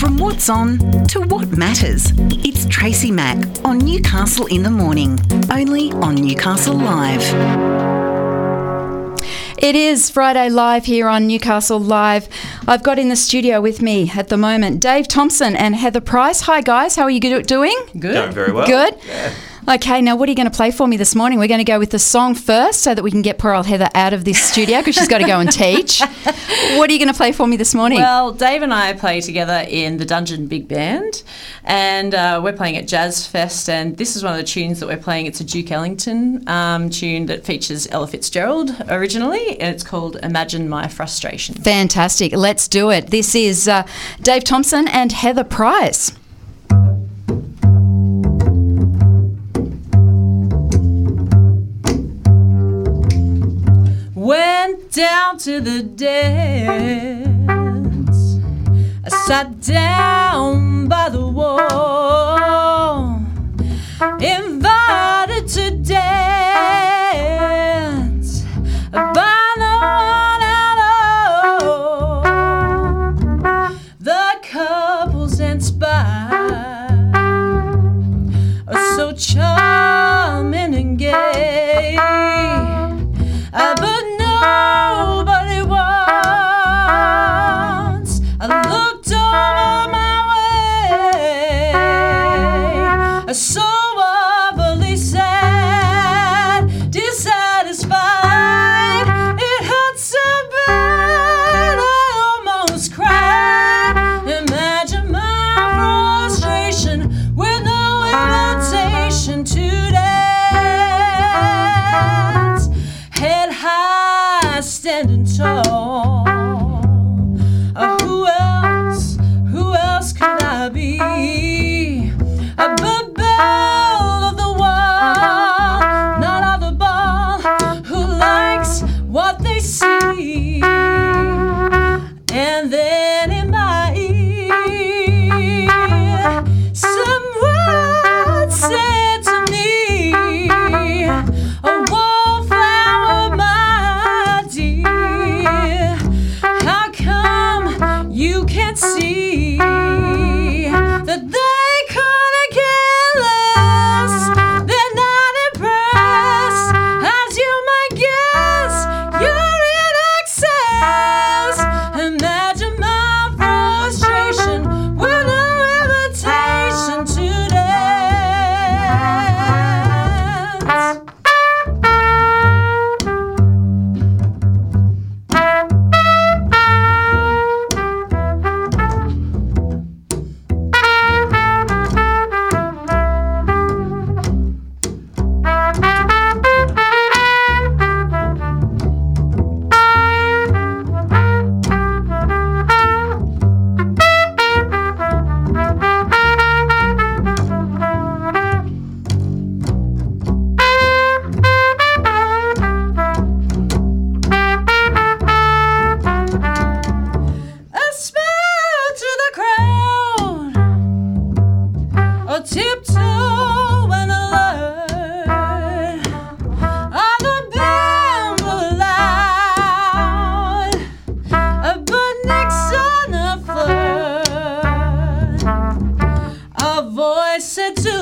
From what's on to what matters, it's Tracy Mack on Newcastle in the Morning, only on Newcastle Live. It is Friday Live here on Newcastle Live. I've got in the studio with me at the moment Dave Thompson and Heather Price. Hi, guys. How are you doing? Good. Going very well. Good. Okay, now what are you going to play for me this morning? We're going to go with the song first so that we can get poor old Heather out of this studio because she's got to go and teach. What are you going to play for me this morning? Well, Dave and I play together in the Dungeon Big Band, and uh, we're playing at Jazz Fest. And this is one of the tunes that we're playing. It's a Duke Ellington um, tune that features Ella Fitzgerald originally, and it's called "Imagine My Frustration." Fantastic. Let's do it. This is uh, Dave Thompson and Heather Price. Down to the dance. I sat down by the wall, invited to dance by no one at all. The couples danced by are so charming And then in my ear, someone said to me, "A wallflower, my dear, how come you can't see said to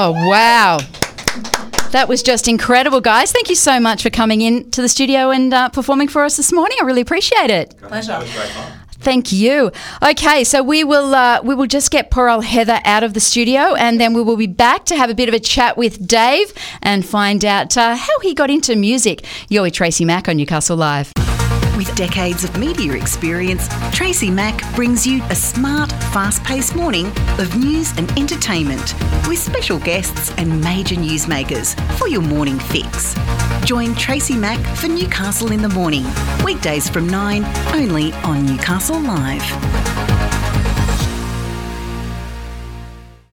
Oh, wow. That was just incredible, guys. Thank you so much for coming in to the studio and uh, performing for us this morning. I really appreciate it. Pleasure. Thank you. Okay, so we will uh, we will just get poor old Heather out of the studio, and then we will be back to have a bit of a chat with Dave and find out uh, how he got into music. You're with Tracy Mack on Newcastle Live. With decades of media experience, Tracy Mack brings you a smart, fast paced morning of news and entertainment with special guests and major newsmakers for your morning fix. Join Tracy Mack for Newcastle in the Morning, weekdays from 9, only on Newcastle Live.